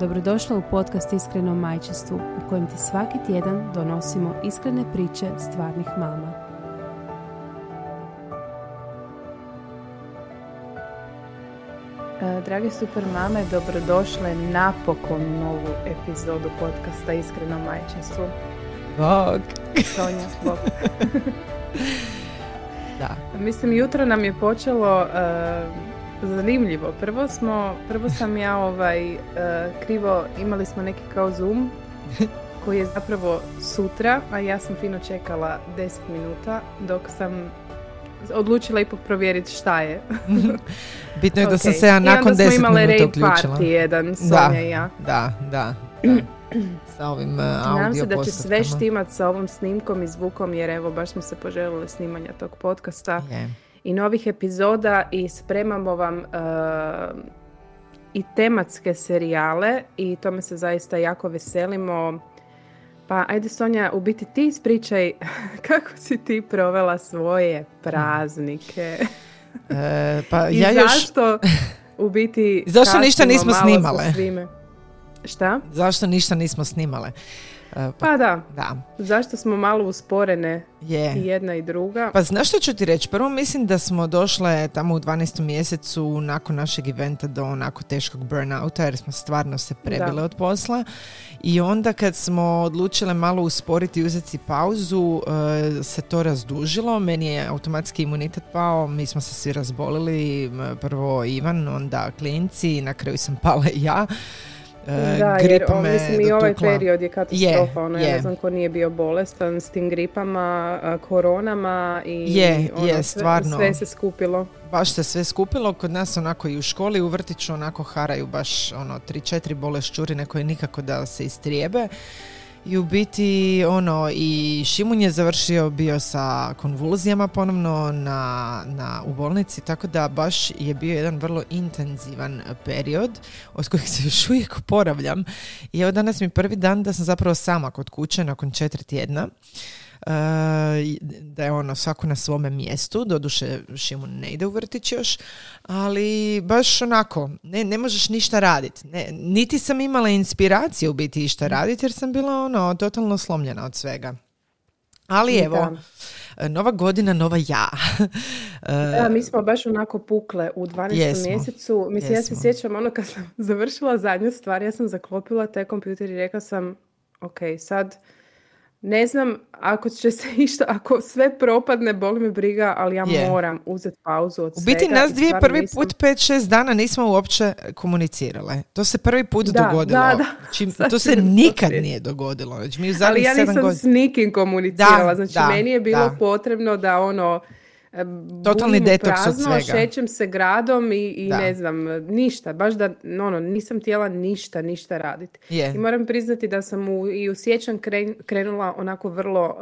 Dobrodošla u podcast Iskreno majčestvu u kojem ti svaki tjedan donosimo iskrene priče stvarnih mama. E, drage super mame, dobrodošle napokon novu epizodu podcasta Iskreno majčinstvo. Bog. Sonja, Bog. Da. Mislim, jutro nam je počelo e, zanimljivo. Prvo smo, prvo sam ja ovaj, e, krivo, imali smo neki kao Zoom koji je zapravo sutra, a ja sam fino čekala 10 minuta dok sam odlučila ipak provjeriti šta je. Bitno je da sam se ja I onda nakon smo 10 imale minuta rave uključila. party jedan, Sonja Da. i ja. Da, da. da. Sa ovim uh, audio Nadam se da će sve štimat sa ovom snimkom i zvukom jer evo baš smo se poželjeli snimanja tog podcasta Je. I novih epizoda i spremamo vam uh, i tematske serijale i tome se zaista jako veselimo. Pa ajde Sonja, u biti ti ispričaj kako si ti provela svoje praznike E, pa i ja još... zašto u biti Zašto ništa nismo snimale? Šta? Zašto ništa nismo snimale? Pa, Pa da, da, zašto smo malo usporene je. i jedna i druga? Pa znaš što ću ti reći? Prvo mislim da smo došle tamo u 12. mjesecu nakon našeg eventa do onako teškog burnouta jer smo stvarno se prebile Da. od posla i onda kad smo odlučile malo usporiti i uzeti pauzu e, se to razdužilo, meni je automatski imunitet pao, mi smo se svi razbolili, prvo Ivan, onda klinci, na kraju sam pala i ja. E, Da, jer gripa o, me mislim i ovaj period je katastrofa, ono, ja je. ne znam ko nije bio bolestan s tim gripama, koronama i Je, ono, je, sve- stvarno. sve se skupilo. baš se sve skupilo, kod nas onako i u školi, u vrtiću onako haraju baš ono 3-4 bolešćurine koje nikako da se istrijebe. I u biti ono i Šimun je završio bio sa konvulzijama ponovno na, na, u bolnici, tako da baš je bio jedan vrlo intenzivan period od kojeg se još uvijek oporavljam. I evo danas mi prvi dan da sam zapravo sama kod kuće nakon četiri tjedna. E, da je ono svako na svome mjestu, doduše Šimun ne ide u vrtić još, ali baš onako, ne, ne možeš ništa raditi. Ne, niti sam imala inspiracije u biti išta raditi jer sam bila ono totalno slomljena od svega. Ali evo, nova godina, nova ja. E, Da, mi smo baš onako pukle u 12. Jesmo, mjesecu. Mislim, ja se jesmo. sjećam ono kad sam završila zadnju stvar, ja sam zaklopila taj kompjuter i rekla sam, ok, sad ne znam ako će se išta, ako sve propadne, boli me briga, ali ja Je. moram uzeti pauzu od U biti svega nas i dvije prvi nisam- put 5-6 dana nismo uopće komunicirale. To se prvi put Da, dogodilo. da, da. Znači, Sad to se to nikad prije. nije dogodilo. Znači, mi Ali ja nisam godina... s nikim komunicirala, Da, znači da, meni je bilo da. potrebno da ono Totalni budim u detoks od prazno, svega. šećem se gradom i, i Da. ne znam, ništa, baš da, ono, nisam htjela ništa, ništa raditi. Je. I moram priznati da sam u, i u sjećan kren- krenula onako vrlo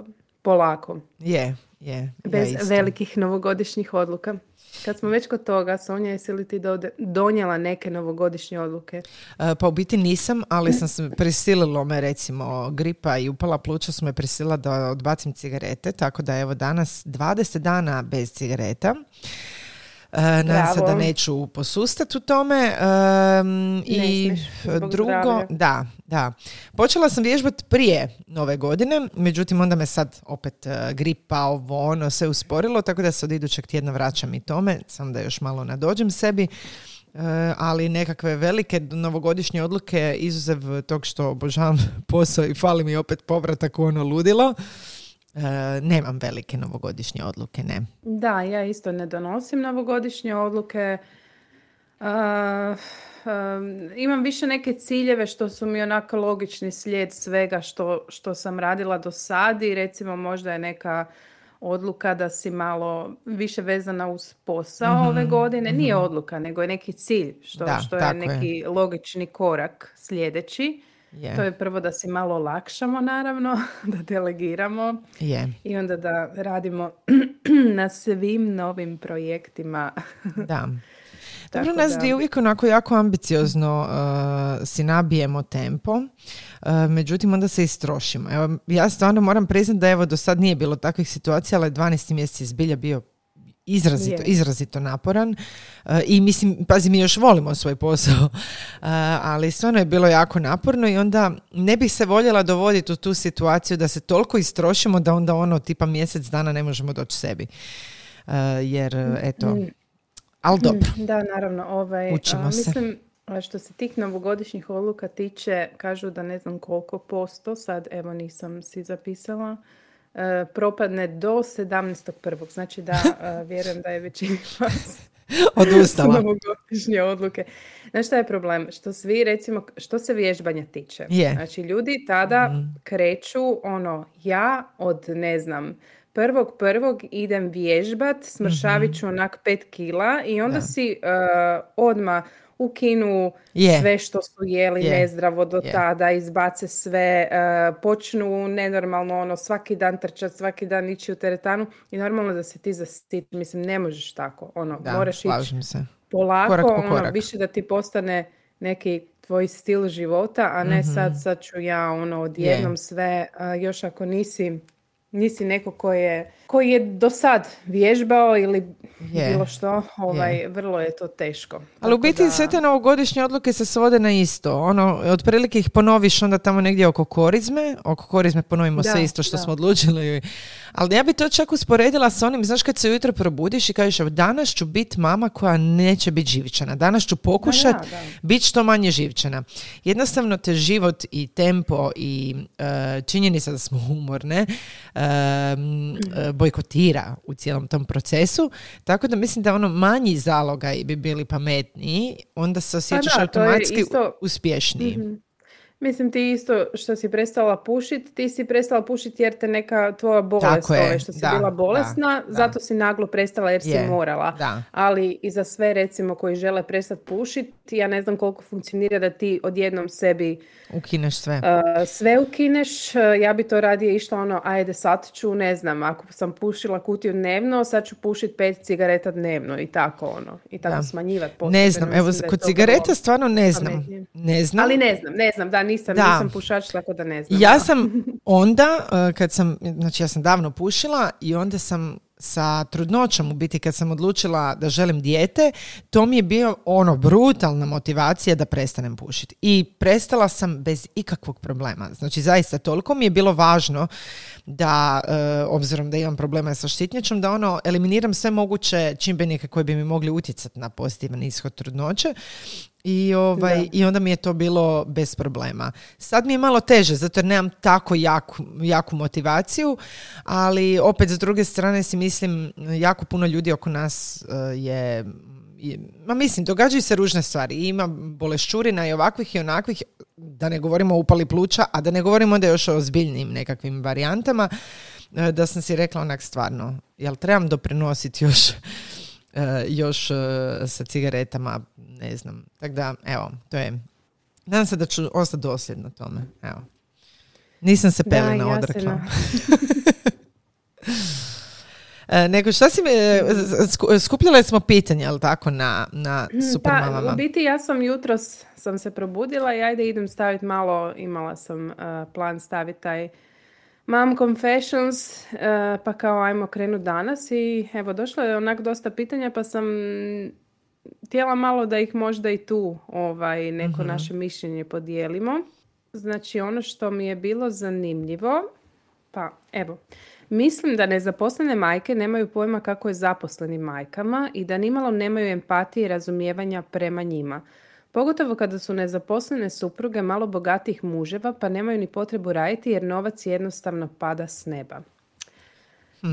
uh, polako, Je, je. bez ja isto. velikih novogodišnjih odluka. Kad smo već kod toga, Sonja, jesi li ti donijela neke novogodišnje odluke? E, Pa u biti nisam, ali sam se prisililo me recimo gripa i upala pluća su me prisilila da odbacim cigarete, tako da evo danas 20 dana bez cigareta. E, nadam se da neću posustati u tome. Em, I smiješ, drugo, zdravlja. da, da. Počela sam vježbati prije nove godine, međutim onda me sad opet e, gripa, ovo, ono, sve usporilo, tako da se od idućeg tjedna vraćam i tome, samo da još malo nadođem sebi. E, ali nekakve velike novogodišnje odluke, izuzev tog što obožavam posao i fali mi opet povratak u ono ludilo, nemam velike novogodišnje odluke, ne. Da, ja isto ne donosim novogodišnje odluke. Um, imam više neke ciljeve što su mi onako logični slijed svega što, što sam radila do sad i recimo možda je neka odluka da si malo više vezana uz posao ove godine. Nije odluka, nego je neki cilj što, Da, što je tako je. neki logični korak sljedeći. To je prvo da si malo olakšamo naravno, da delegiramo Je. i onda da radimo na svim novim projektima. Da. Dobro, nas da- uvijek onako jako ambiciozno uh, si nabijemo tempo, uh, međutim onda se istrošimo. Evo, ja stvarno moram priznati da evo do sad nije bilo takvih situacija, ali 12. mjesec je zbilja bio izrazito, Je. izrazito naporan uh, i mislim, pazi, mi još volimo svoj posao, uh, ali stvarno je bilo jako naporno i onda ne bih se voljela dovoditi u tu situaciju da se toliko istrošimo da onda ono tipa mjesec dana ne možemo doći sebi. Uh, jer, eto, Mm. ali dobro. Da, naravno. Ovaj, Učimo a. Mislim, što se tih novogodišnjih odluka tiče, kažu da ne znam koliko posto, sad evo nisam si zapisala, e, propadne do 17.1. Znači da e, vjerujem da je većina vas Odustala. novogodišnje odluke. Znaš šta je problem? Što svi, recimo, što se vježbanja tiče. Znači, ljudi tada kreću, ono, ja od, ne znam, prvog prvog idem vježbat, smršavit ću onak pet kila i onda Da. si uh, odma ukinu Je. sve što su jeli Je. nezdravo do Je. tada, izbace sve, uh, počnu nenormalno ono, svaki dan trčat, svaki dan ići u teretanu i normalno da se ti zasiti. Mislim, ne možeš tako. Ono, Da, moraš ići se. polako, Korak po ono, korak. više da ti postane neki tvoj stil života, a ne sad, sad ću ja ono odjednom sve, a, još ako nisi, nisi neko koji je, koji je do sad vježbao ili Je, bilo što, ovaj, vrlo je to teško. Ali u Tako biti da- sve te novogodišnje odluke se svode na isto. Ono, otprilike ih ponoviš onda tamo negdje oko korizme. Oko korizme ponovimo Da, sve isto što da. smo odlučili. Ali ja bi to čak usporedila sa onim, znaš kad se ujutro probudiš i kažeš "Evo, danas ću biti mama koja neće biti živčana. Danas ću pokušat da, da. biti što manje živčana. Jednostavno te život i tempo i e, činjenica da smo umorne m, e, bojkotira u cijelom tom procesu. Tako da mislim da ono manji zalogaj bi bili pametniji, onda se osjećaš Pa da, automatski isto- uspješniji. Mislim ti isto što si prestala pušit, ti si prestala pušit jer te neka tvoja bolest, je, ovaj, što si da, bila bolesna, da. zato si naglo prestala jer si Je, morala. da. Ali i za sve recimo koji žele prestati pušit, ja ne znam koliko funkcionira da ti odjednom sebi Ukineš sve. uh, sve ukineš. Ja bi to radije išla ono, ajde sad ću, ne znam, ako sam pušila kutiju dnevno, sad ću pušit pet cigareta dnevno i tako ono. I tako smanjivati Ne znam, evo, kod cigareta stvarno ne znam. Ne znam. Ali ne znam, ne znam, da, nisam, Da. nisam pušač, tako da ne znam. Ja sam onda, uh, kad sam, znači ja sam davno pušila i onda sam sa trudnoćom u biti kad sam odlučila da želim dijete, to mi je bio ono brutalna motivacija da prestanem pušiti. I prestala sam bez ikakvog problema. Znači zaista toliko mi je bilo važno da, uh, obzirom da imam problema sa štitnjačom, da ono eliminiram sve moguće čimbenike koji bi mi mogli utjecati na pozitivan ishod trudnoće. I, ovaj, Da. I onda mi je to bilo bez problema. Sad mi je malo teže, zato jer nemam tako jaku, jaku motivaciju, ali opet s druge strane si mislim, jako puno ljudi oko nas eh, je, ma mislim, događaju se ružne stvari. I Ima bolešćurina i ovakvih i onakvih, da ne govorimo o upali pluća, a da ne govorimo onda još o zbiljnim nekakvim varijantama, eh, da sam si rekla onak stvarno, jel trebam doprinositi još još e, sa cigaretama, ne znam. Tako da, evo, to je. Nadam se da ću ostati dosljedna tome. Evo. Nisam se Da, se odrekla. E, nego šta si mi, e, sku- skupljale smo pitanja, ali tako, na, na super Pa, mamama. u biti ja sam jutros sam se probudila i ajde idem staviti malo, imala sam uh, plan staviti taj Mom Confessions, uh, pa kao ajmo krenut danas i evo došlo je onak dosta pitanja pa sam htjela malo da ih možda i tu ovaj, neko naše mišljenje podijelimo. Znači ono što mi je bilo zanimljivo, pa evo, mislim da nezaposlene majke nemaju pojma kako je zaposlenim majkama i da nimalo nemaju empatije i razumijevanja prema njima. Pogotovo kada su nezaposlene supruge malo bogatih muževa pa nemaju ni potrebu raditi jer novac jednostavno pada s neba.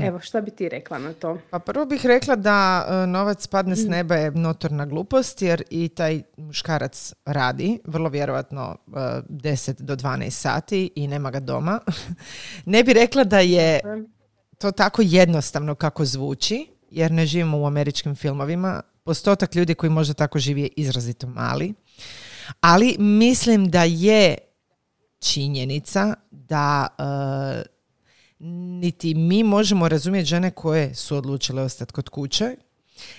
Evo, šta bi ti rekla na to? Pa prvo bih rekla da e, novac padne s neba je notorna glupost jer i taj muškarac radi, vrlo vjerojatno e, 10 do 12 sati i nema ga doma. ne bi rekla da je to tako jednostavno kako zvuči, jer ne živimo u američkim filmovima. Postotak ljudi koji možda tako živi je izrazito mali. Ali mislim da je činjenica da niti mi možemo razumjeti žene koje su odlučile ostati kod kuće,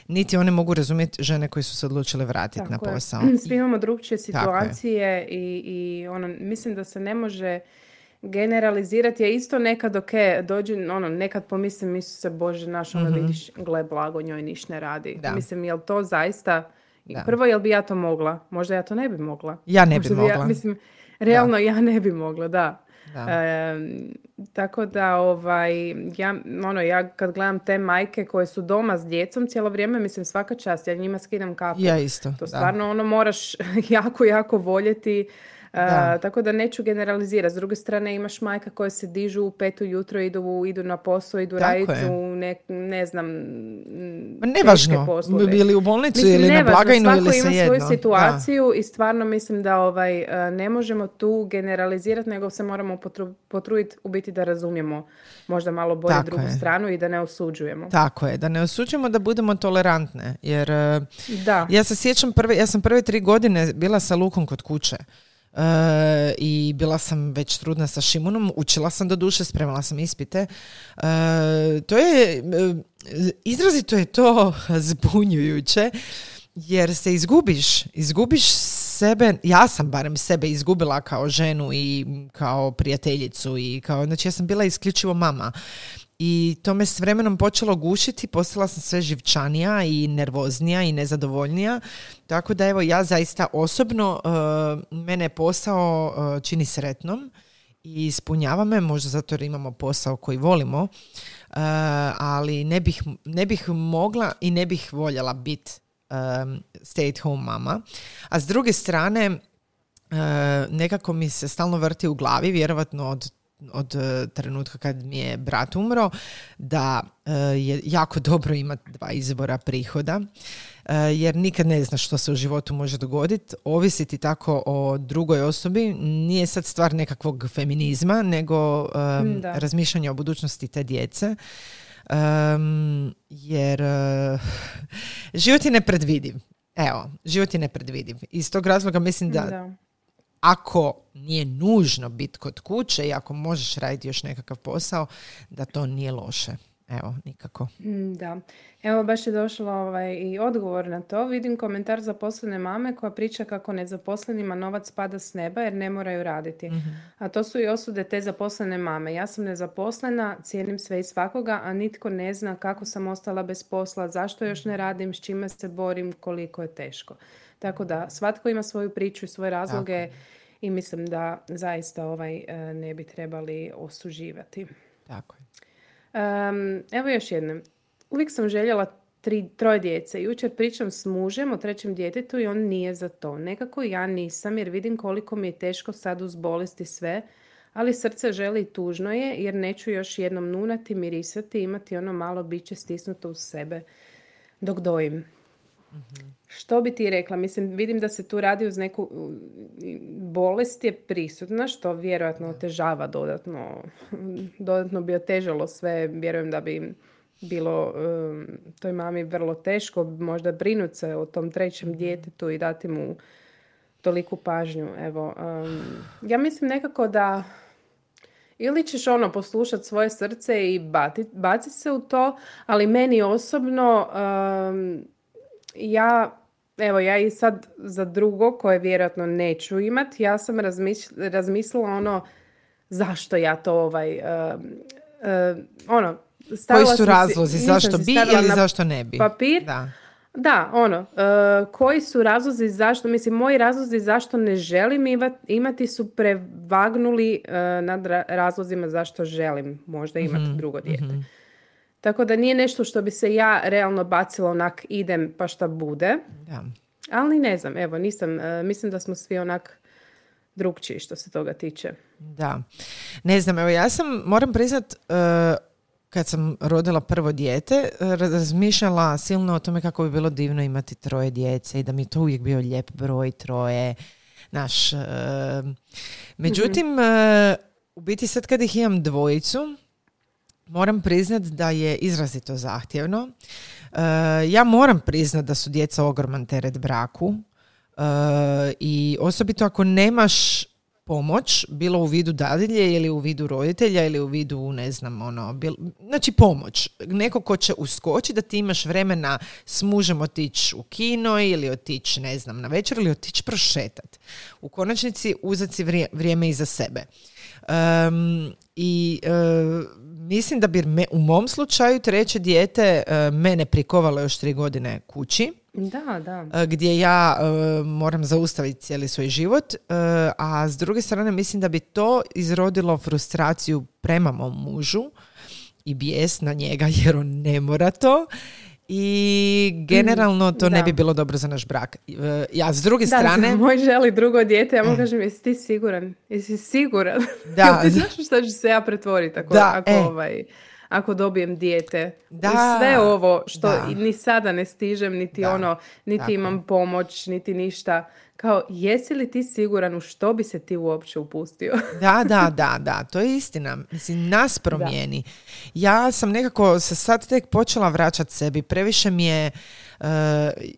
niti one mogu razumjeti žene koje su se odlučile vratiti na posao. Svi imamo drugčije situacije i, i ono, mislim da se ne može generalizirati je isto nekad ok, dođe, ono, nekad pomislim, mislim se, Bože, naš, ono, mm vidiš, gle, blago, njoj niš ne radi. Da. Mislim, jel to zaista, da. prvo, jel bi ja to mogla? Možda ja to ne bi mogla. Ja ne bi mogla. mislim, realno ja ne bi mogla, da. E, tako da ovaj, ja, ono, ja kad gledam te majke koje su doma s djecom cijelo vrijeme, mislim svaka čast, ja njima skidam kapu. Ja isto. To stvarno ono moraš jako, jako voljeti tako da neću generalizirati. S druge strane imaš majka koje se dižu u petu jutro, idu, idu na posao, idu raditi u ne, ne znam Nevažno, bili u bolnicu mislim, ili nevažno, na blagajnu ili se ima svoju situaciju i stvarno mislim da ovaj, ne možemo tu generalizirati, nego se moramo potruditi u biti da razumijemo možda malo bolje drugu stranu i da ne osuđujemo. Tako je, da ne osuđujemo, da budemo tolerantne. Jer da. ja se sjećam, prve, ja sam prve tri godine bila sa Lukom kod kuće. E, i bila sam već trudna sa Šimunom, učila sam do duše, spremala sam ispite. E, to je, e, izrazito je to zbunjujuće jer se izgubiš, izgubiš sebe, ja sam barem sebe izgubila kao ženu i kao prijateljicu i kao, znači ja sam bila isključivo mama i to me s vremenom počelo gušiti, postala sam sve živčanija i nervoznija i nezadovoljnija. Tako da evo ja zaista osobno uh, mene posao uh, čini sretnom i ispunjava me, možda zato jer imamo posao koji volimo, uh, ali ne bih, ne bih mogla i ne bih voljela biti um, stay at home mama. A s druge strane, nekako mi se stalno vrti u glavi, vjerovatno od od e, trenutka kad mi je brat umro, da e, je jako dobro imati dva izbora prihoda, e, jer nikad ne znaš što se u životu može dogoditi. Ovisiti tako o drugoj osobi nije sad stvar nekakvog feminizma, nego razmišljanja o budućnosti te djece. jer život je nepredvidiv. Evo, život je nepredvidiv. Iz tog razloga mislim da, da ako nije nužno biti kod kuće i ako možeš raditi još nekakav posao, da to nije loše. Evo, nikako. Mm, da. Evo, baš je došlo ovaj, i odgovor na to. Vidim komentar zaposlene mame koja priča kako nezaposlenima novac pada s neba jer ne moraju raditi. Mhm. A to su i osude te zaposlene mame. Ja sam nezaposlena, cijenim sve i svakoga, a nitko ne zna kako sam ostala bez posla, zašto još ne radim, s čime se borim, koliko je teško. Tako da svatko ima svoju priču i svoje razloge i mislim da zaista ovaj e, ne bi trebali osuživati. Tako je. evo još jedno. Uvijek sam željela tri, troje djece. Jučer pričam s mužem o trećem djetetu i on nije za to. Nekako ja nisam jer vidim koliko mi je teško sad uz bolesti sve, ali srce želi i tužno je jer neću još jednom nunati, mirisati, imati ono malo biće stisnuto uz sebe dok dojim. Što bi ti rekla? Mislim, vidim da se tu radi uz neku bolest je prisutna, što vjerojatno otežava dodatno. Dodatno bi otežalo sve. Vjerujem da bi bilo um, toj mami vrlo teško možda brinuti se o tom trećem mhm. djetetu i dati mu toliku pažnju. Evo, um, ja mislim nekako da ili ćeš ono poslušati svoje srce i baciti se u to, ali meni osobno um, ja, evo ja i sad za drugo koje vjerojatno neću imat, ja sam razmislila ono zašto ja to ovaj, uh, uh, ono, Koji su razlozi, zašto bi ili zašto ne bi? Papir. Da. Da, ono, uh, koji su razlozi zašto, mislim, moji razlozi zašto ne želim imati su prevagnuli uh, nad razlozima zašto želim možda imati mm drugo dijete. Mhm. Tako da nije nešto što bi se ja realno bacila onak idem pa šta bude. Da. Ali ne znam, evo nisam, e, mislim da smo svi onak drugčiji što se toga tiče. Da. Ne znam, evo ja sam, moram priznat, e, kad sam rodila prvo dijete, razmišljala silno o tome kako bi bilo divno imati troje djece i da mi je to uvijek bio lijep broj troje. Naš, e, međutim, mhm. u biti sad kad ih imam dvojicu, moram priznat da je izrazito zahtjevno. E, ja moram priznat da su djeca ogroman teret braku e, i osobito ako nemaš pomoć, bilo u vidu dadilje ili u vidu roditelja ili u vidu, ne znam, ono, bil, znači pomoć. Neko ko će uskočiti da ti imaš vremena s mužem otići u kino ili otići, ne znam, na večer ili otići prošetat. U konačnici uzeti vrijeme i za sebe. I e, mislim da bi me, u mom slučaju treće dijete uh, mene prikovalo još tri godine kući. Da, da. E, gdje ja moram zaustaviti cijeli svoj život, a s druge strane mislim da bi to izrodilo frustraciju prema mom mužu i bijes na njega jer on ne mora to i generalno to ne bi bilo dobro za naš brak. E, ja s druge da, strane... moj želi drugo dijete, ja mu e. kažem, jesi ti siguran? Jesi siguran? Da. ti znaš što će se ja pretvoriti ako, da, ako, e. ovaj, ako dobijem dijete? Da. Sve ovo što ni sada ne stižem, niti ono, niti imam pomoć, niti ništa kao jesi li ti siguran u što bi se ti uopće upustio? da, da, da, da, to je istina. Mislim, nas promijeni. Ja sam nekako se sad tek počela vraćati sebi. Previše mi je Uh,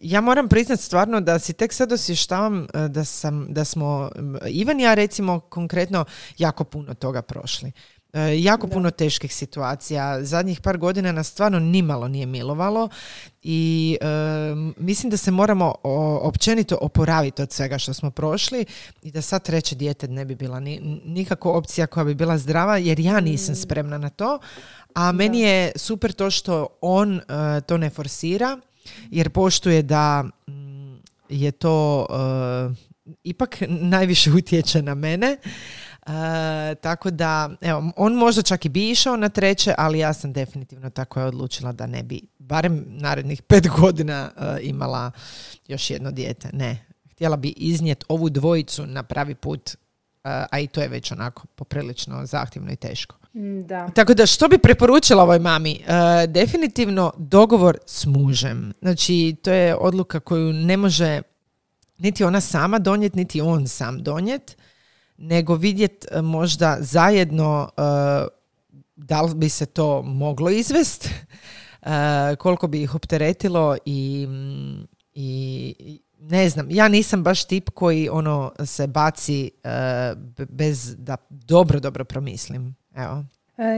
ja moram priznati stvarno da si tek sad osvještavam uh, da, sam, da smo Ivan i ja recimo konkretno jako puno toga prošli. E, jako puno teških situacija. Zadnjih par godina nas stvarno nimalo nije milovalo i e, mislim da se moramo općenito oporaviti od svega što smo prošli i da sad treće dijete ne bi bila ni, nikako opcija koja bi bila zdrava jer ja nisam mm. spremna na to. A meni je super to što on e, to ne forsira jer poštuje da mm, je to ipak najviše utječe na mene E, tako da, evo, on možda čak i bi išao na treće, ali ja sam definitivno tako je odlučila da ne bi, barem narednih pet godina e, imala još jedno dijete. Ne, htjela bi iznijeti ovu dvojicu na pravi put, uh, a i to je već onako poprilično zahtjevno i teško. Mm, da. Tako da što bi preporučila ovoj mami? definitivno dogovor s mužem. Znači, to je odluka koju ne može niti ona sama donijeti, niti on sam donijeti nego vidjet e, možda zajedno e, da li bi se to moglo izvest, e, koliko bi ih opteretilo i, i ne znam, ja nisam baš tip koji ono se baci bez da dobro, dobro promislim. Evo.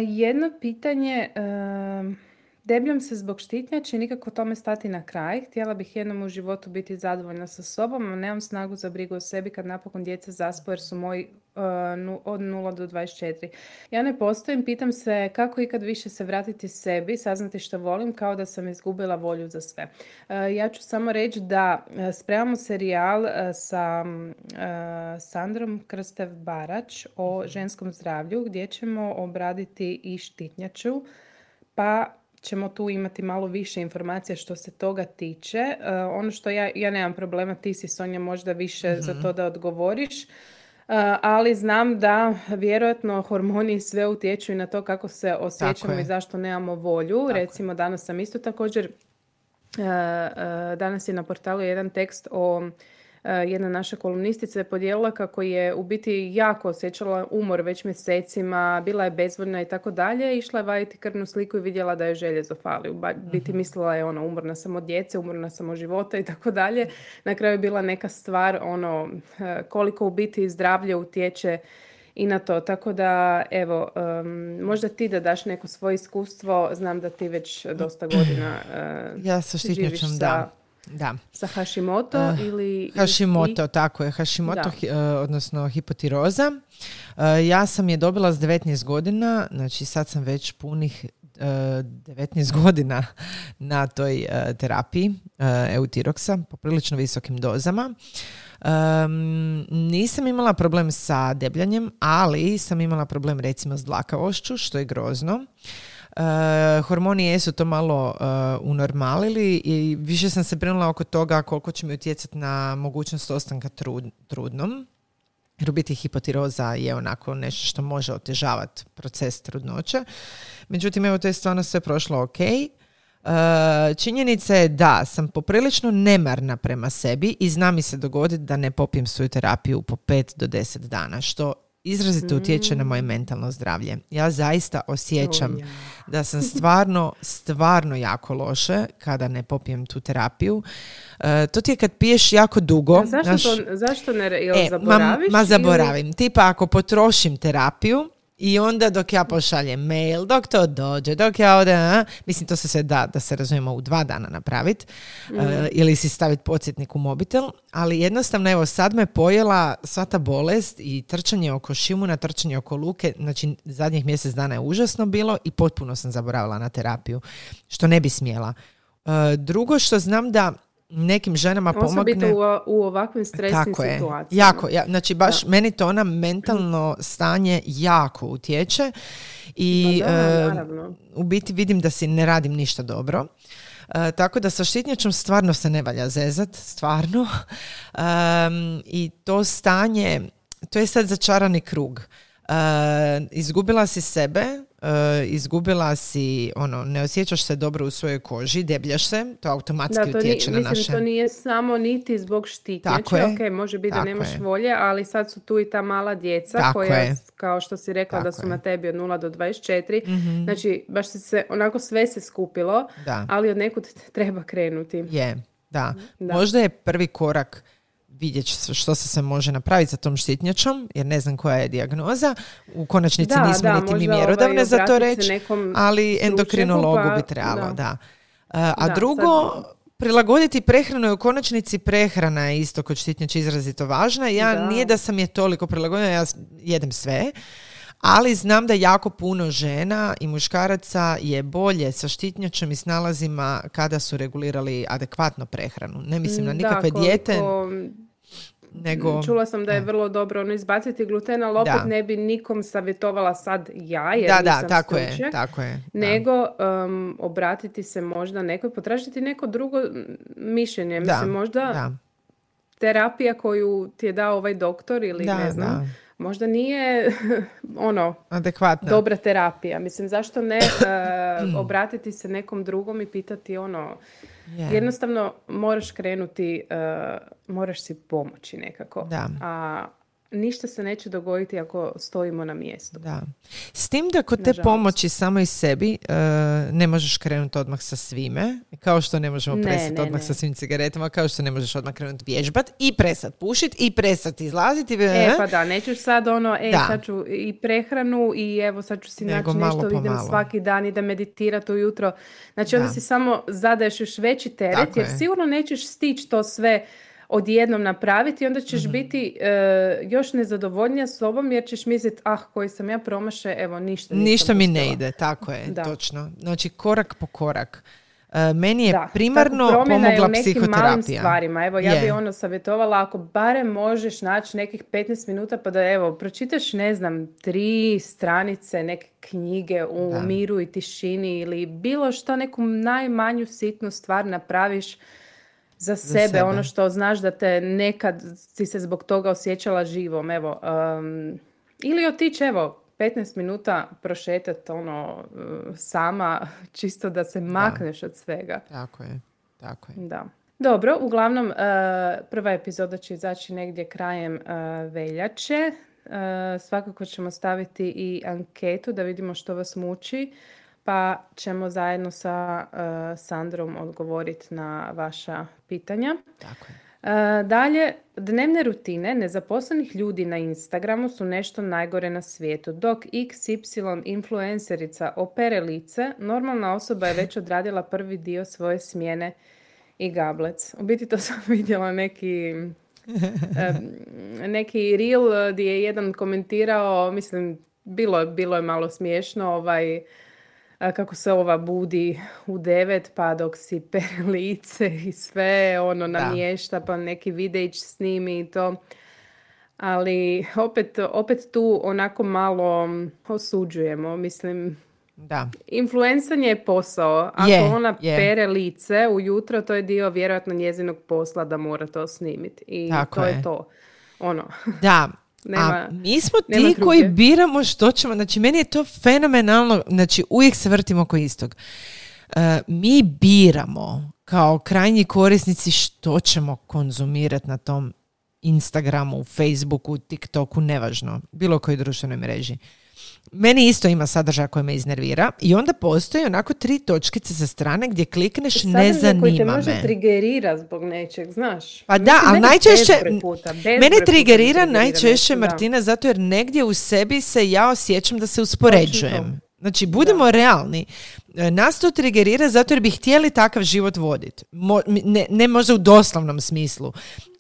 Jedno pitanje, Debljam se zbog štitnjače i nikako tome stati na kraj. Htjela bih jednom u životu biti zadovoljna sa sobom, a nemam snagu za brigu o sebi kad napokon djeca zaspo jer su moji uh, od 0 do 24. Ja ne postojim, pitam se kako ikad više se vratiti sebi, saznati što volim kao da sam izgubila volju za sve. Uh, ja ću samo reći da uh, spremamo serijal sa Sandrom Krstev Barač o ženskom zdravlju gdje ćemo obraditi i štitnjaču pa ćemo tu imati malo više informacija što se toga tiče. Uh, ono što ja, ja nemam problema, ti si Sonja možda više za mhm. to da odgovoriš. Uh, ali znam da vjerojatno hormoni sve utječu i na to kako se osjećamo i zašto nemamo volju. Recimo danas sam isto također, uh, danas je na portalu jedan tekst o jedna naša kolumnistica je podijelila kako je u biti jako osjećala umor već mjesecima, bila je bezvoljna i tako dalje, išla je vaditi krvnu sliku i vidjela da je željezo fali. U biti mhm. mislila je ono umorna sam od djece, umorna sam od života i tako dalje. Na kraju je bila neka stvar ono e, koliko u biti zdravlje utječe i na to. Tako da, evo, možda ti da daš neko svoje iskustvo, znam da ti već dosta godina uh, ja sa štitnjačom, da. Da. Sa Hashimoto uh, ili... Hashimoto, tako je. Hashimoto, uh, odnosno hipotiroza. Uh, ja sam je dobila s 19 godina, znači sad sam već punih 19 godina na toj terapiji eutiroksa, poprilično visokim dozama. Um, nisam imala problem sa debljanjem, ali sam imala problem recimo s dlakavošću, što je grozno. Uh, hormoni jesu to malo uh, unormalili i više sam se brinula oko toga koliko će mi utjecati na mogućnost ostanka trud, trudnom. Jer hipotiroza je onako nešto što može otežavati proces trudnoće. Međutim, evo to je stvarno sve prošlo ok. Uh, činjenica je da sam poprilično nemarna prema sebi i zna mi se dogoditi da ne popijem svoju terapiju po 5 do 10 dana, što izrazito utječe na moje mentalno zdravlje. Ja zaista osjećam O, ja. da sam stvarno, stvarno jako loše kada ne popijem tu terapiju. E, to ti je kad piješ jako dugo. A zašto, znaš, to, zašto ne, jel E, ma, zaboraviš? ma ili- zaboravim. Tipa ako potrošim terapiju i onda dok ja pošaljem mail, dok to dođe, dok ja ode, a, mislim to se sve da, da se razumijemo u dva dana napraviti Mhm. ili si staviti podsjetnik u mobitel, ali jednostavno evo sad me pojela sva ta bolest i trčanje oko šimuna, trčanje oko luke, znači zadnjih mjesec dana je užasno bilo i potpuno sam zaboravila na terapiju, što ne bi smjela. E, drugo što znam da nekim ženama Osobito pomogne... u, u ovakvim stresnim Tako je. situacijama. Jako, ja, znači baš meni to ona mentalno stanje jako utječe i Pa da, e, naravno. u biti vidim da si ne radim ništa dobro. E, tako da sa štitnjačom stvarno se ne valja zezat, stvarno. Em, I to stanje, to je sad začarani krug. E, izgubila si sebe, e, izgubila si, ono, ne osjećaš se dobro u svojoj koži, debljaš se, to automatski Da, to, ni, utječe na mislim, naše... to nije samo niti zbog štitnjače, Tako je. ok, može biti da nemaš je. volje, ali sad su tu i ta mala djeca Tako koja, je. kao što si rekla, da Tako su je. na tebi od 0 do 24, Mhm. znači baš se, se onako sve se skupilo, Da. ali od nekud treba krenuti. Je, da. Da. Možda je prvi korak vidjeti što se sve može napraviti sa tom štitnjačom, jer ne znam koja je dijagnoza. U konačnici Da, nismo da, niti mi možda, mjerodavne ovaj, za to reći, ali endokrinologu pa- bi trebalo, da. da. E, A Da, drugo, sad- prilagoditi prehranu i u konačnici prehrana je isto kod štitnjače izrazito važna. Ja Da. nije da sam je toliko prilagodila, ja jedem sve, ali znam da jako puno žena i muškaraca je bolje sa štitnjačom i s nalazima kada su regulirali adekvatno prehranu. Ne mislim na Da, nikakve dijete, nego... Čula sam da je vrlo dobro ono izbaciti gluten, ali opet Da. ne bi nikom savjetovala sad ja, jer Da, da, tako je, tako je. da. Nego um, obratiti se možda nekoj, potražiti neko drugo mm, mišljenje. Da, Mislim, možda da, terapija koju ti je dao ovaj doktor ili Da, ne znam, da. Možda nije ono adekvatno. dobra terapija. Mislim, zašto ne uh, obratiti se nekom drugom i pitati ono, Je. jednostavno moraš krenuti, uh, moraš si pomoći nekako. Da. A ništa se neće dogoditi ako stojimo na mjestu. Da. S tim da kod te Nažalost. pomoći samo i sebi e, ne možeš krenuti odmah sa svime, kao što ne možemo ne, odmah ne. sa svim cigaretama, kao što ne možeš odmah krenuti vježbat i prestati pušiti i prestati izlaziti. E, pa da, nećeš sad ono, e, Da. sad ću i prehranu i evo sad ću si Nego naći malo nešto, idem malo. svaki dan, idem meditirati ujutro. Znači onda Da. si samo zadaješ još veći teret, Tako jer je. sigurno nećeš stići to sve odjednom napraviti i onda ćeš Mhm. biti e, još nezadovoljnija sobom jer ćeš misliti, ah, koji sam ja promaše, evo ništa Ništa mi ne uspjela." ide, tako je, Da. točno. Znači korak po korak. E, meni je Da, primarno tako promjena je pomogla u nekim malim psihoterapija. stvarima. Evo, ja bi ono savjetovala ako barem možeš naći nekih 15 minuta pa da evo, pročitaš, ne znam, tri stranice neke knjige u Da. miru i tišini ili bilo što, neku najmanju sitnu stvar napraviš za sebe, sebe. ono što znaš da te nekad si se zbog toga osjećala živom, evo. um, ili otići, evo, 15 minuta prošetat ono uh, sama, čisto da se makneš od svega. Tako je, tako je. Da. Dobro, uglavnom, e, prva epizoda će izaći negdje krajem e, veljače. E, svakako ćemo staviti i anketu da vidimo što vas muči, pa ćemo zajedno sa e, Sandrom odgovoriti na vaša pitanja. Tako je. E, dalje, dnevne rutine nezaposlenih ljudi na Instagramu su nešto najgore na svijetu. Dok XY influencerica opere lice, normalna osoba je već odradila prvi dio svoje smjene i gablec. U biti to sam vidjela neki em, neki reel gdje je jedan komentirao, mislim, bilo, bilo je malo smiješno, ovaj, kako se ova budi u devet pa dok si pere lice i sve ono namješta pa neki videić snimi i to. Ali opet, opet tu onako malo osuđujemo. Mislim, Da, influencanje je posao. Ako Je, ona je. pere lice ujutro, to je dio vjerojatno njezinog posla da mora to snimiti. I Tako to je. je. to. Ono, Da, Nema- a mi smo nema ti koji biramo što ćemo, znači meni je to fenomenalno, znači uvijek se vrtimo oko istog. E, mi biramo kao krajnji korisnici što ćemo konzumirati na tom Instagramu, Facebooku, TikToku, nevažno, bilo kojoj društvenoj mreži. Meni isto ima sadržaj koji me iznervira i onda postoji onako tri točkice sa strane gdje klikneš ne zanima koji te me. može trigerira zbog nečeg, znaš. Pa da, ali najčešće, mene trigerira najčešće Martina zato jer negdje u sebi se ja osjećam da se uspoređujem. Znači, budemo realni. E, nas to trigerira zato jer bi htjeli takav život voditi. ne, ne možda u doslovnom smislu.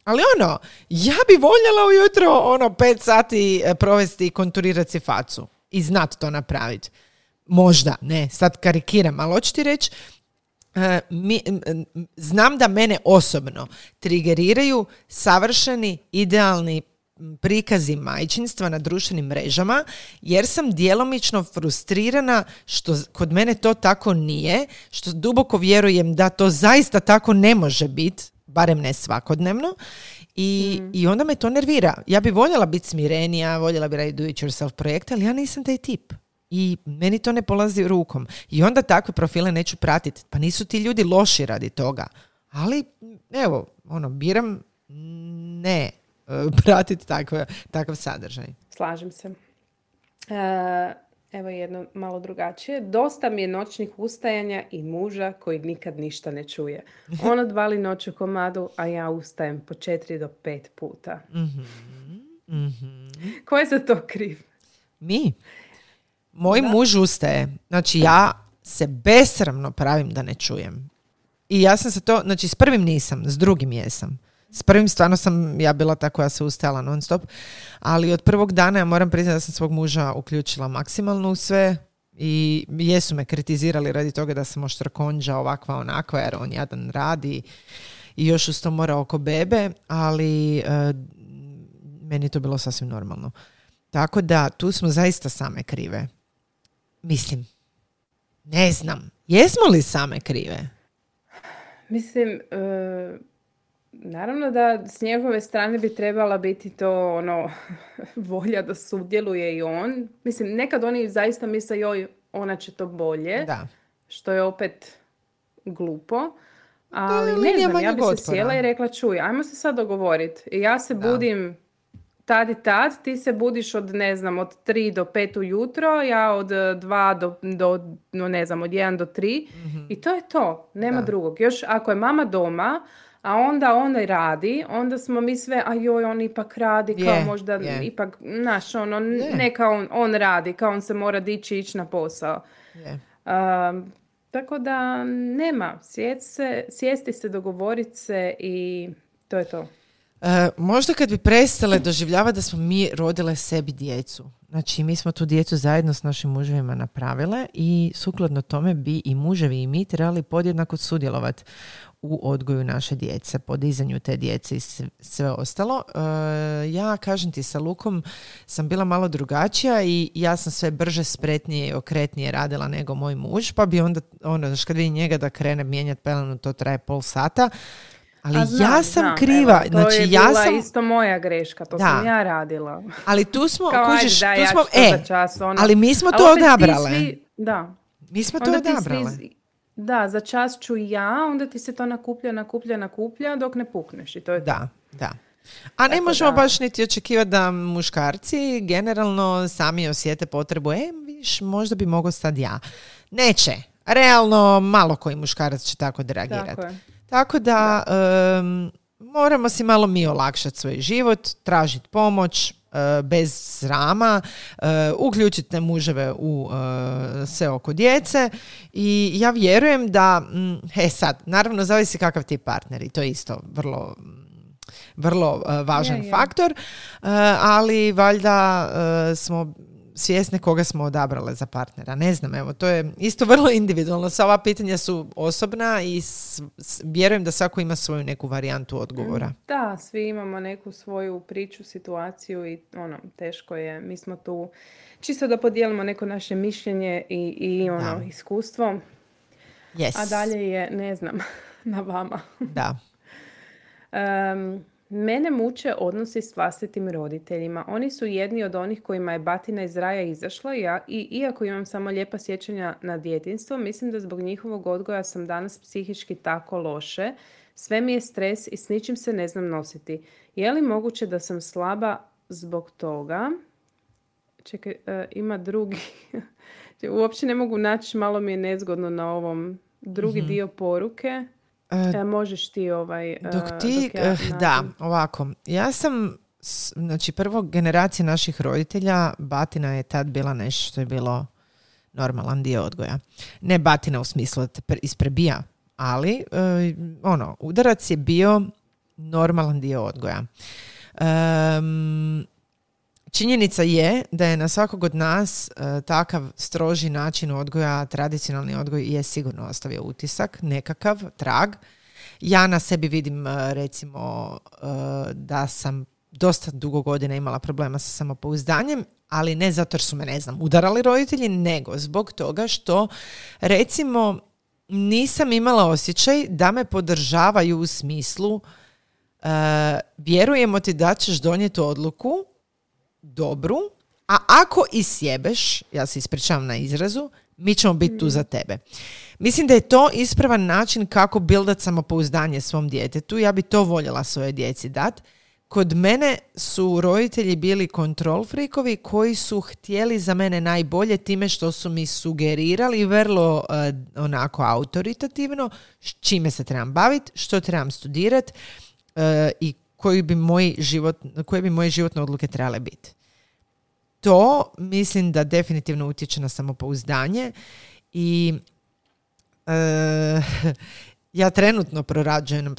Ali ono, ja bi voljela ujutro ono pet sati e, provesti i konturirati si facu. I znat to napraviti. Možda, ne, sad karikiram, ali hoću ti reći, e, mi, znam da mene osobno trigeriraju savršeni, idealni prikazi majčinstva na društvenim mrežama jer sam djelomično frustrirana što kod mene to tako nije, što duboko vjerujem da to zaista tako ne može biti, barem ne svakodnevno. I, mm. I onda me to nervira. Ja bi voljela biti smirenija, voljela bi raditi do it yourself projekte, ali ja nisam taj tip. I meni to ne polazi rukom. I onda takve profile neću pratiti. Pa nisu ti ljudi loši radi toga. Ali, evo, ono, biram ne pratiti takve, takav sadržaj. Slažem se. E, evo jedno malo drugačije. Dosta mi je noćnih ustajanja i muža koji nikad ništa ne čuje. On odvali noć u komadu, a ja ustajem po četiri do pet puta. mm Ko je za to kriv? Mi. Moj muž ustaje. Znači ja se besramno pravim da ne čujem. I ja sam se to, znači s prvim nisam, s drugim jesam. S prvim stvarno sam ja bila ta koja se ustajala non stop, ali od prvog dana ja moram priznati da sam svog muža uključila maksimalno u sve i jesu me kritizirali radi toga da sam oštrakonđa ovakva onakva jer on jadan radi i još uz to mora oko bebe, ali e, meni je to bilo sasvim normalno. Tako da tu smo zaista same krive. Mislim, ne znam, jesmo li same krive? Mislim, e, Naravno da s njegove strane bi trebala biti to ono volja da sudjeluje i on. Mislim, nekad oni zaista misle joj, ona će to bolje. Da. Što je opet glupo. Ali ne znam, ja bi se sjela i rekla čuj, ajmo se sad dogovoriti. Ja se budim tad i tad, ti se budiš od ne znam, od 3 do 5 ujutro, ja od 2 do, do no, ne znam, od 1 do 3 mm i to je to, nema drugog. Još ako je mama doma, a onda on radi, onda smo mi sve, a joj, on ipak radi, kao možda ipak, znaš, ono, neka on, on radi, kao on se mora dići ići na posao. tako da nema, se, sjesti se, dogovoriti se i to je to. E, možda kad bi prestale doživljavati da smo mi rodile sebi djecu. Znači, mi smo tu djecu zajedno s našim muževima napravile i sukladno tome bi i muževi i mi trebali podjednako sudjelovati u odgoju naše djece, podizanju te djece i sve ostalo. E, ja, kažem ti, sa Lukom sam bila malo drugačija i ja sam sve brže, spretnije i okretnije radila nego moj muž, pa bi onda, ono, znaš, kad vidim njega da krene mijenjati pelenu, to traje pol sata, ali ja sam kriva. to znači, je ja bila sam... isto moja greška, to sam ja radila. Ali tu smo, kužiš, tu smo, e, čas, ono. ali mi smo to odabrale. Svi, da. Mi smo to odabrale. Da, za čas ću ja, onda ti se to nakuplja, nakuplja, nakuplja dok ne pukneš i to je Da, da. A ne možemo baš niti očekivati da muškarci generalno sami osjete potrebu, e, viš, možda bi mogao sad ja. Neće. Realno, malo koji muškarac će tako reagirati. Tako, tako da, moramo si malo mi olakšati svoj život, tražiti pomoć, bez srama, e, uključite muževe u e, sve oko djece i ja vjerujem da, he sad, naravno zavisi kakav ti je partner i to je isto vrlo vrlo važan faktor, ali valjda smo svjesne koga smo odabrale za partnera. Ne znam, evo, to je isto vrlo individualno. Sva ova pitanja su osobna i vjerujem da svako ima svoju neku varijantu odgovora. Mm, da, svi imamo neku svoju priču, situaciju i ono, teško je. Mi smo tu čisto da podijelimo neko naše mišljenje i, i ono, iskustvo. Yes. A dalje je, ne znam, na vama. Da. um, Mene muče odnosi s vlastitim roditeljima. Oni su jedni od onih kojima je batina iz raja izašla ja, i iako imam samo lijepa sjećanja na djetinstvo, mislim da zbog njihovog odgoja sam danas psihički tako loše. Sve mi je stres i s ničim se ne znam nositi. Je li moguće da sam slaba zbog toga? Čekaj, e, ima drugi. Uopće ne mogu naći, malo mi je nezgodno na ovom drugi mhm. dio poruke. E, možeš ti ovaj... Dok ti, da, ovako. Ja sam znači prvo generacija naših roditelja, batina je tad bila nešto što je bilo normalan dio odgoja. Ne batina u smislu da te isprebija, ali e, ono, udarac je bio normalan dio odgoja. Činjenica je da je na svakog od nas e, takav stroži način odgoja, tradicionalni odgoj je sigurno ostavio utisak, nekakav trag. Ja na sebi vidim e, recimo da sam dosta dugo godina imala problema sa samopouzdanjem, ali ne zato jer su me, ne znam, udarali roditelji, nego zbog toga što, recimo, nisam imala osjećaj da me podržavaju u smislu uh, vjerujemo ti da ćeš donijeti odluku dobru, a ako i sjebeš, ja se ispričavam na izrazu, mi ćemo biti tu za tebe. Mislim da je to ispravan način kako bildat samopouzdanje svom djetetu. Ja bi to voljela svoje djeci dati Kod mene su roditelji bili kontrol frikovi koji su htjeli za mene najbolje time što su mi sugerirali vrlo uh, onako autoritativno čime se trebam baviti, što trebam studirati uh, i koji bi moj život, koje bi moje životne odluke trebale biti. To mislim da definitivno utječe na samopouzdanje i uh, ja trenutno prorađujem,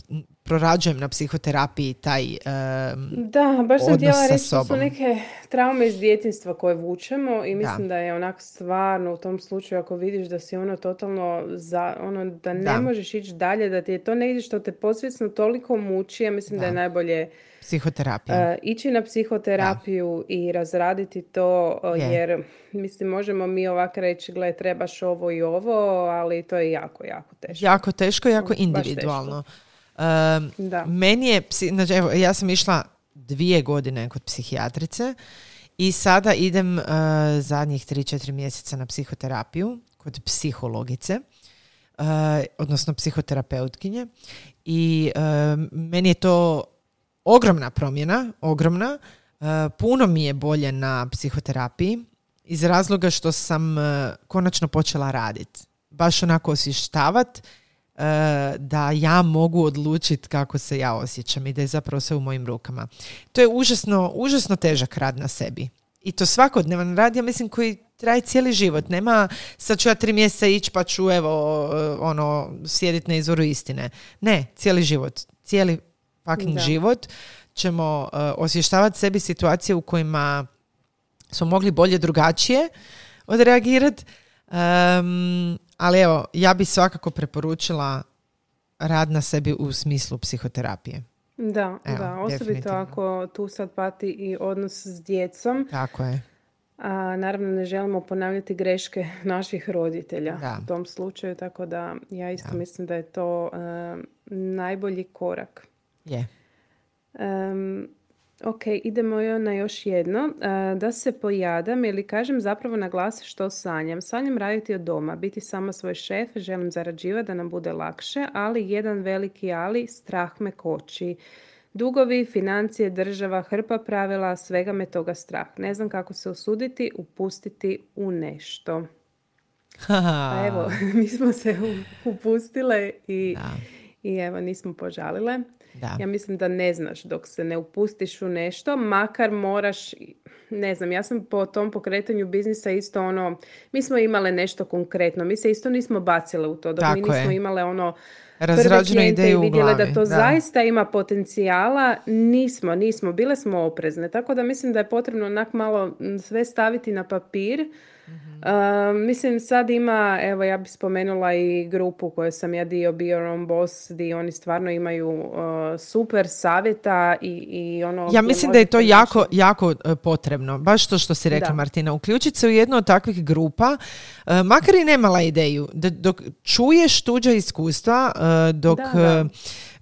prorađujem na psihoterapiji taj um, Da, baš sam htjela reći su neke traume iz djetinstva koje vučemo i mislim da, je onako stvarno u tom slučaju ako vidiš da si ono totalno za, ono da ne možeš ići dalje, da ti je to negdje što te posvjesno toliko muči, ja mislim da, je najbolje psihoterapija. Uh, ići na psihoterapiju i razraditi to jer mislim možemo mi ovako reći gle trebaš ovo i ovo, ali to je jako, jako teško. Jako teško, jako individualno. Da. Meni je, znači, evo, ja sam išla dvije godine kod psihijatrice i sada idem uh, zadnjih 3-4 mjeseca na psihoterapiju kod psihologice, uh, odnosno psihoterapeutkinje i meni je to ogromna promjena, ogromna. Uh, puno mi je bolje na psihoterapiji iz razloga što sam konačno počela raditi. Baš onako osvještavati da ja mogu odlučiti kako se ja osjećam i da je zapravo sve u mojim rukama. To je užasno, užasno težak rad na sebi. I to svakodnevan rad, ja mislim, koji traje cijeli život. Nema, sad ću ja tri mjeseca ići pa ću evo, ono, sjediti na izvoru istine. Ne, cijeli život. Cijeli fucking život ćemo uh, osvještavati sebi situacije u kojima smo mogli bolje drugačije odreagirati. Um, ali evo, ja bi svakako preporučila rad na sebi u smislu psihoterapije. Da, da, osobito ako tu sad pati i odnos s djecom. Tako je. A naravno ne želimo ponavljati greške naših roditelja u tom slučaju, tako da ja isto mislim da je to najbolji korak. Je. Ok, idemo na još jedno. E, da se pojadam ili kažem zapravo na glas što sanjam. Sanjam raditi od doma, biti sama svoj šef, želim zarađivati da nam bude lakše, ali jedan veliki ali, strah me koči. Dugovi, financije, država, hrpa pravila, svega me toga strah. Ne znam kako se usuditi, upustiti u nešto. Pa evo, mi smo se upustile i, i evo, nismo požalile. Da. Ja mislim da ne znaš dok se ne upustiš u nešto, makar moraš, ne znam, ja sam po tom pokretanju biznisa isto ono, mi smo imale nešto konkretno, mi se isto nismo bacile u to, dok mi nismo imale ono razrađene ideje i vidjele da to zaista ima potencijala, nismo, nismo, bile smo oprezne, tako da mislim da je potrebno onak malo sve staviti na papir, mislim sad ima, evo ja bih spomenula i grupu koju sam ja dio bio on boss gdje oni stvarno imaju super savjeta i, i ono... Ja mislim da je to jako, jako e, potrebno. Baš to što si rekla Martina. Uključiti se u jednu od takvih grupa, uh, makar i nemala ideju, da dok čuješ tuđa iskustva, e, dok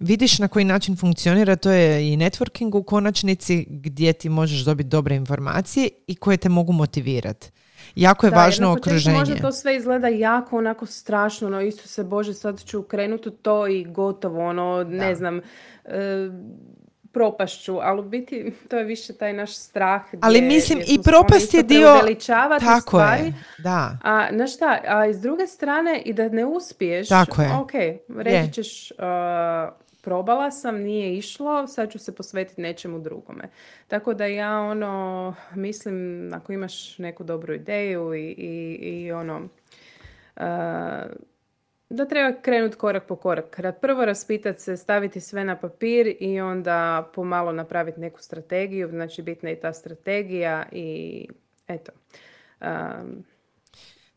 vidiš na koji način funkcionira, to je i networking u konačnici gdje ti možeš dobiti dobre informacije i koje te mogu motivirati. Jako je Da, važno na okruženje. Možda to sve izgleda jako onako strašno, no se Bože, sad ću krenuti to i gotovo, ono, ne Da. znam, e, propašću, ali u biti to je više taj naš strah. Ali gdje- mislim, gdje i propast isto je dio- Tako stvari, je, da. A, znaš šta, a iz druge strane i da ne uspiješ, Tako je. ok, reći ćeš, uh, probala sam, nije išlo, sad ću se posvetiti nečemu drugome. Tako da ja ono, mislim, ako imaš neku dobru ideju i, i, i ono, uh, da treba krenuti korak po korak. Ra- Prvo raspitati se, staviti sve na papir i onda pomalo napraviti neku strategiju, znači bitna je i ta strategija i eto. Um,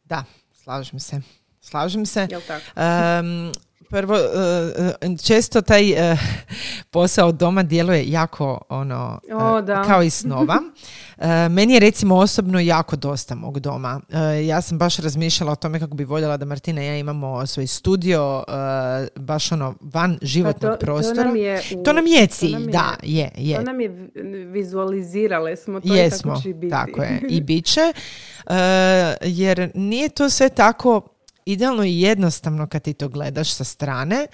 Da, slažem se. Slažem se. Jel tako? Prvo, e, e, često taj e, posao od doma djeluje jako ono, O, da. kao i snova. Meni je recimo osobno jako dosta mog doma. Ja sam baš razmišljala o tome kako bi voljela da Martina i ja imamo svoj studio, baš ono van životnog Pa to, prostora. To nam je, u- To nam je to cilj, nam je- da, je, je. To nam je vi- vizualizirale smo to i Jesmo, tako će i biti. tako je, i bit će. Jer nije to sve tako idealno i jednostavno kad ti to gledaš sa strane, e,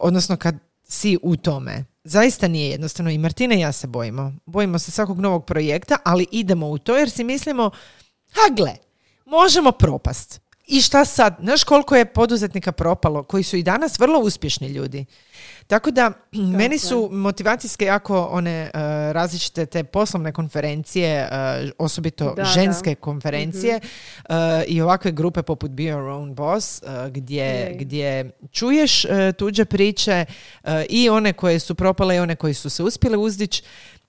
odnosno kad si u tome. Zaista nije jednostavno i Martina i ja se bojimo. Bojimo se svakog novog projekta, ali idemo u to jer si mislimo, ha gle, možemo propast. I šta sad? Znaš koliko je poduzetnika propalo, koji su i danas vrlo uspješni ljudi. Tako da, meni su motivacijske jako one e, različite te poslovne konferencije, e, osobito Da, da. ženske konferencije e, i ovakve grupe poput Be Your Own Boss, gdje, Je. gdje čuješ tuđe priče i one koje su propale i one koji su se uspjele uzdići.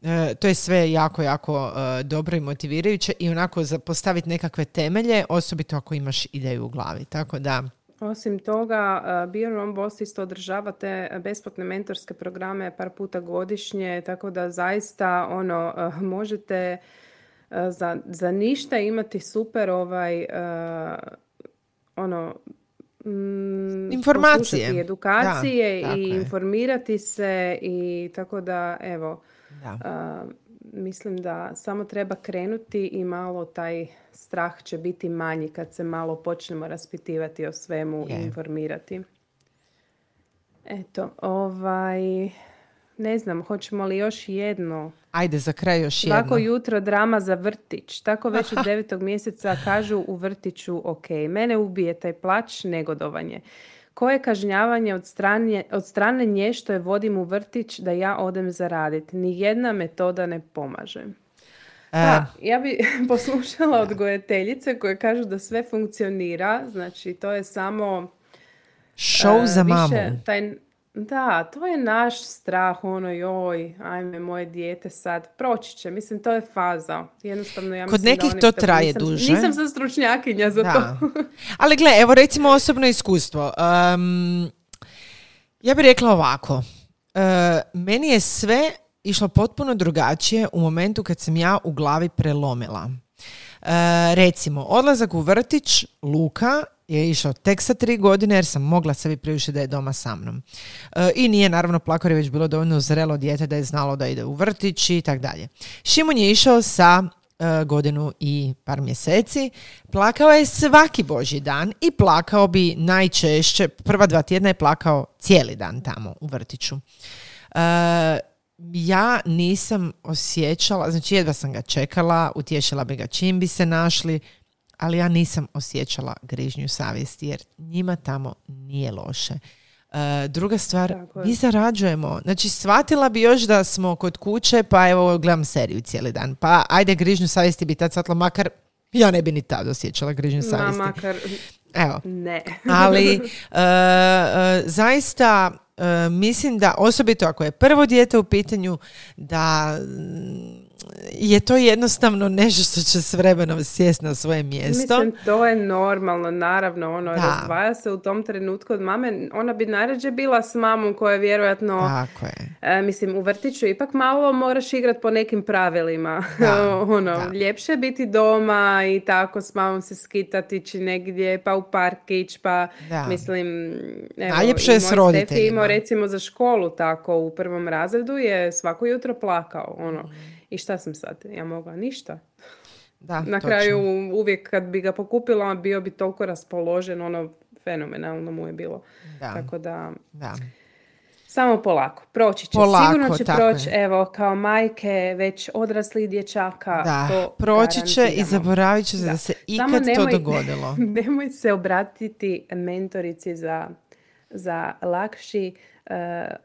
E, to je sve jako, jako e, dobro i motivirajuće i onako za postaviti nekakve temelje, osobito ako imaš ideju u glavi. Tako da, Osim toga, Your Own Boss isto održava te besplatne mentorske programe par puta godišnje, tako da zaista ono, uh, možete uh, za, za ništa imati super ovaj, uh, ono, mm, Informacije. edukacije Da, i informirati se i tako da, evo, da. Mislim da samo treba krenuti i malo taj strah će biti manji kad se malo počnemo raspitivati o svemu i informirati. Eto, ovaj, ne znam, hoćemo li još jedno? Ajde, za kraj još jedno. Svako jutro drama za vrtić. Tako već od devetog mjeseca kažu u vrtiću, ok, mene ubije taj plać, negodovanje. Koje kažnjavanje od strane, od strane nje što je vodim u vrtić da ja odem zaraditi? Ni jedna metoda ne pomaže. E, Da, ja bi poslušala odgojiteljice koje kažu da sve funkcionira, znači to je samo show e, za više mamu. Taj, da, to je naš strah, ono joj, ajme, moje dijete sad, proći će, mislim, to je faza. Jednostavno, ja Kod mislim da nekih oni to traje nisam, duže. Nisam za stručnjakinja za Da. to. Ali gle, evo recimo osobno iskustvo. Um, ja bih rekla ovako. E, meni je sve išlo potpuno drugačije u momentu kad sam ja u glavi prelomila. E, recimo, odlazak u vrtić, Luka je išao tek sa tri godine jer sam mogla sebi priuštiti da je doma sa mnom. E, I nije naravno plakao jer je već bilo dovoljno zrelo dijete da je znalo da ide u vrtić i tak dalje. Šimun je išao sa e, godinu i par mjeseci. Plakao je svaki božji dan i plakao bi najčešće, prva dva tjedna je plakao cijeli dan tamo u vrtiću. E, ja nisam osjećala, znači jedva sam ga čekala, utješila bi ga čim bi se našli, ali ja nisam osjećala grižnju savjesti jer njima tamo nije loše. E, druga stvar, mi zarađujemo. Znači, shvatila bi još da smo kod kuće, pa evo, gledam seriju cijeli dan. Pa ajde, grižnju savjesti bi tad shvatila, makar ja ne bi ni tad osjećala grižnju Ma, savjesti. makar, Evo, ne. ali e, e, zaista mislim da osobito ako je prvo dijete u pitanju da mm, je to jednostavno nešto što će s vremenom sjest na svoje mjesto. Mislim, to je normalno, naravno, ono, Da. razdvaja se u tom trenutku od mame. Ona bi najrađe bila s mamom koja je vjerojatno, Tako je. e, mislim, u vrtiću ipak malo moraš igrati po nekim pravilima. Da, ono, da. ljepše je biti doma i tako s mamom se skitati, ići negdje, pa u parkić, pa Da. mislim, evo, Najljepše je s roditeljima. imao recimo za školu tako u prvom razredu je svako jutro plakao, ono. Mm. I šta sam sad? Ja mogla ništa. Da, Na točno. kraju uvijek kad bi ga pokupila bio bi toliko raspoložen, ono fenomenalno mu je bilo. Da, Tako da, da. samo polako. Proći će. Polako, Sigurno će proći, evo, kao majke već odraslih dječaka. Da, to proći će i zaboravit će se Da. da se Samo ikad to nemoj- dogodilo. Nemoj se obratiti mentorici za, za lakši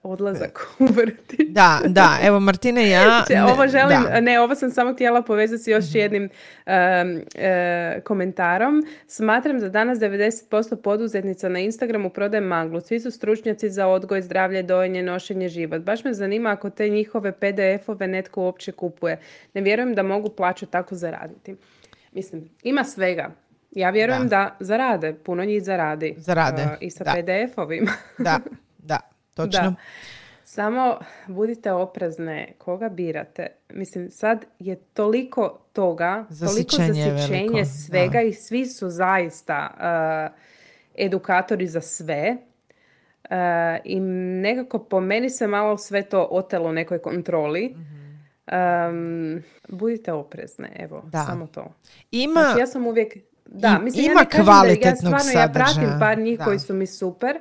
odlazak u vrtić. Da, da, evo Martina i ja... Če- ne- ovo želim, da. ne, ovo sam samo htjela povezati s još jednim em, e, komentarom. Smatram da danas 90% poduzetnica na Instagramu prodaje maglu. Svi su stručnjaci za odgoj, zdravlje, dojenje, nošenje, život. Baš me zanima ako te njihove PDF-ove netko uopće kupuje. Ne vjerujem da mogu plaću tako zaraditi. Mislim, ima svega. Ja vjerujem da, zarade, puno njih zaradi. Zarade, E, I sa da. PDF-ovima. Da, da, točno. Da. Samo budite oprezne koga birate. Mislim, sad je toliko toga, toliko Zasićenje svega da. i svi su zaista uh, edukatori za sve. Uh, I nekako po meni se malo sve to otelo nekoj kontroli. Um, budite oprezne, evo, Da. samo to. Ima, Znači, ja sam uvijek... Da, mislim, ja ima ne kažem da ja kvalitetnog stvarno, ja pratim sadržaja, par njih da. koji su mi super,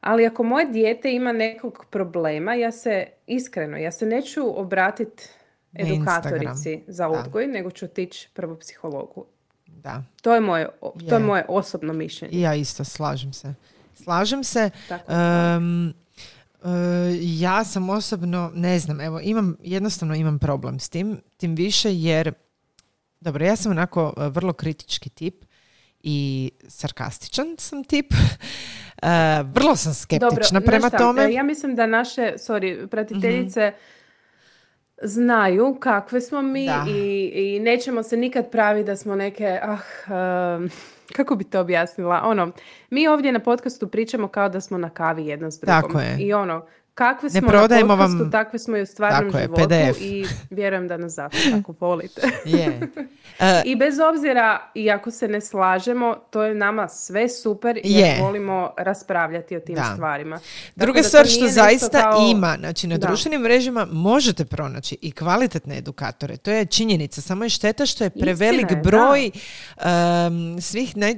ali ako moje dijete ima nekog problema, ja se, iskreno, ja se neću obratiti edukatorici Instagram, za da. odgoj, nego ću otići prvo psihologu. da, To je moje, to je Je. moje osobno mišljenje. ja isto slažem se. Slažem se. Tako e, ja sam osobno, ne znam, evo, imam, jednostavno imam problem s tim, tim više jer, dobro, ja sam onako e, vrlo kritički tip i sarkastičan sam tip. E, vrlo sam skeptična Dobro, prema šta, tome. e, Ja mislim da naše, sorry, pratiteljice znaju kakve smo mi Da. i, i nećemo se nikad praviti da smo neke, ah, em, kako bi to objasnila, ono, mi ovdje na podcastu pričamo kao da smo na kavi jedna s drugom. Tako je. I ono, kakve Ne smo prodajemo na podcastu, vam- takve smo i u stvarnom Tako je, životu PDF. i vjerujem da nas zato tako volite. Je. E, I bez obzira, i ako se ne slažemo, to je nama sve super jer Je. volimo raspravljati o tim Da. stvarima. Druga Tako da to stvar što zaista kao- ima, znači na Da. društvenim mrežama možete pronaći i kvalitetne edukatore, to je činjenica, samo je šteta što je prevelik Istina je, broj em, svih naj,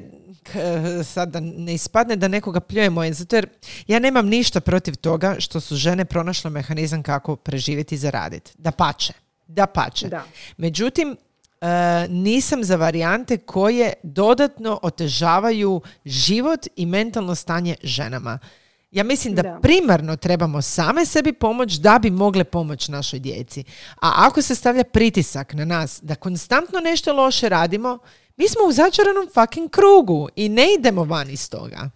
k- sad da ne ispadne da nekoga pljujemo, jer- zato jer ja nemam ništa protiv toga što su žene pronašle mehanizam kako preživjeti i zaraditi. Da pače, da pače. Da. Međutim, e, nisam za varijante koje dodatno otežavaju život i mentalno stanje ženama. Ja mislim da, Da. primarno trebamo same sebi pomoć da bi mogle pomoć našoj djeci. A ako se stavlja pritisak na nas da konstantno nešto loše radimo, mi smo u začaranom fucking krugu i ne idemo van iz toga.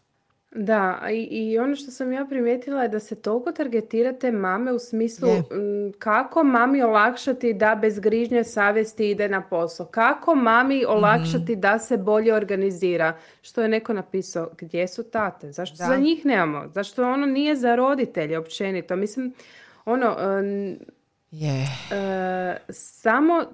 Da, i, i ono što sam ja primijetila je da se toliko targetirate mame u smislu m, kako mami olakšati da bez grižnje savjesti ide na posao. Kako mami Mhm. olakšati da se bolje organizira. Što je neko napisao, gdje su tate? Zašto Da. za njih nemamo? Zašto ono nije za roditelje općenito? Mislim, ono, em, Je. E, samo,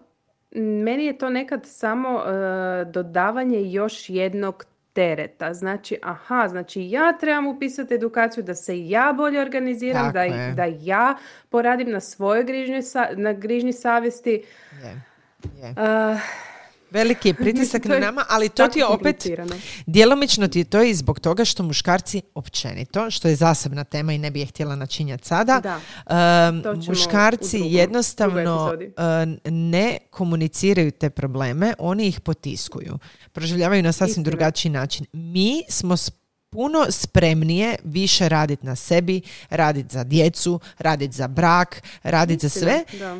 meni je to nekad samo e, dodavanje još jednog tereta. Znači, aha, znači ja trebam upisati edukaciju da se ja bolje organiziram, da, da ja poradim na svojoj grižnji, na grižnji savjesti. Je. Je. E, Veliki je pritisak na nama, ali to ti je opet. Djelomično ti je to i zbog toga što muškarci općenito, što je zasebna tema i ne bi je htjela načinjati sada, Da. um, muškarci drugom- jednostavno uh, ne komuniciraju te probleme, oni ih potiskuju. Proživljavaju na sasvim Istina. drugačiji način. Mi smo puno spremnije više raditi na sebi, raditi za djecu, raditi za brak, raditi za sve. Da.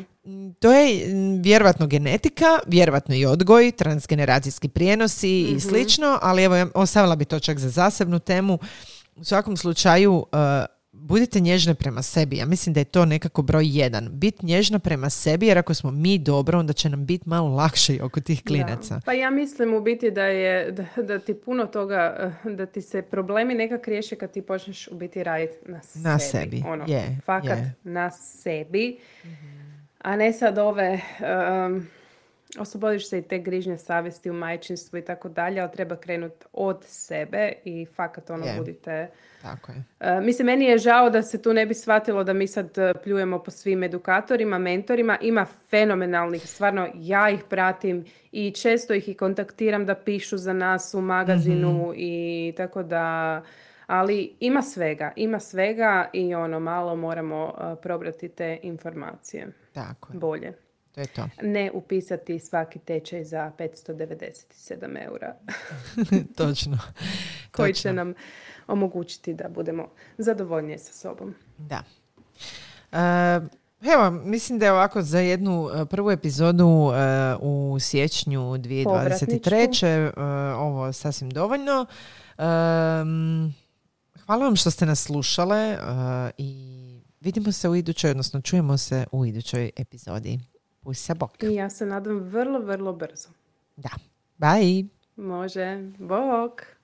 To je mm, vjerojatno genetika, vjerojatno i odgoj, transgeneracijski prijenosi i slično, ali evo ostavila bi to čak za zasebnu temu. U svakom slučaju uh, budite nježne prema sebi. Ja mislim da je to nekako broj jedan. Bit nježna prema sebi jer ako smo mi dobro, onda će nam biti malo lakše i oko tih klinaca. Da. Pa ja mislim u biti da je da, da ti puno toga, eh, da ti se problemi nekak riješe kad ti počneš u biti raditi na sebi. Na sebi, Ono, je, fakat je. na sebi. A ne sad ove, um, oslobodiš se i te grižnje savjesti u majčinstvu i tako dalje, ali treba krenuti od sebe i fakat ono budite... Tako je. Uh, mislim, meni je žao da se tu ne bi shvatilo da mi sad e, pljujemo po svim edukatorima, mentorima. Ima fenomenalnih, stvarno ja ih pratim i često ih i kontaktiram da pišu za nas u magazinu mhm. i tako da... Ali ima svega, ima svega i ono malo moramo uh, probrati te informacije. Tako je. Bolje. To je to. Ne upisati svaki tečaj za 597 eura. Točno. Koji će nam omogućiti da budemo zadovoljniji sa sobom. Da. Uh, evo, mislim da je ovako za jednu e, prvu epizodu uh, u siječnju 2023. Uh, ovo sasvim dovoljno. Um, hvala vam što ste nas slušale i vidimo se u idućoj, odnosno čujemo se u idućoj epizodi. Pusa bok. I ja se nadam vrlo, vrlo brzo. Da. Bye. Može. Bok.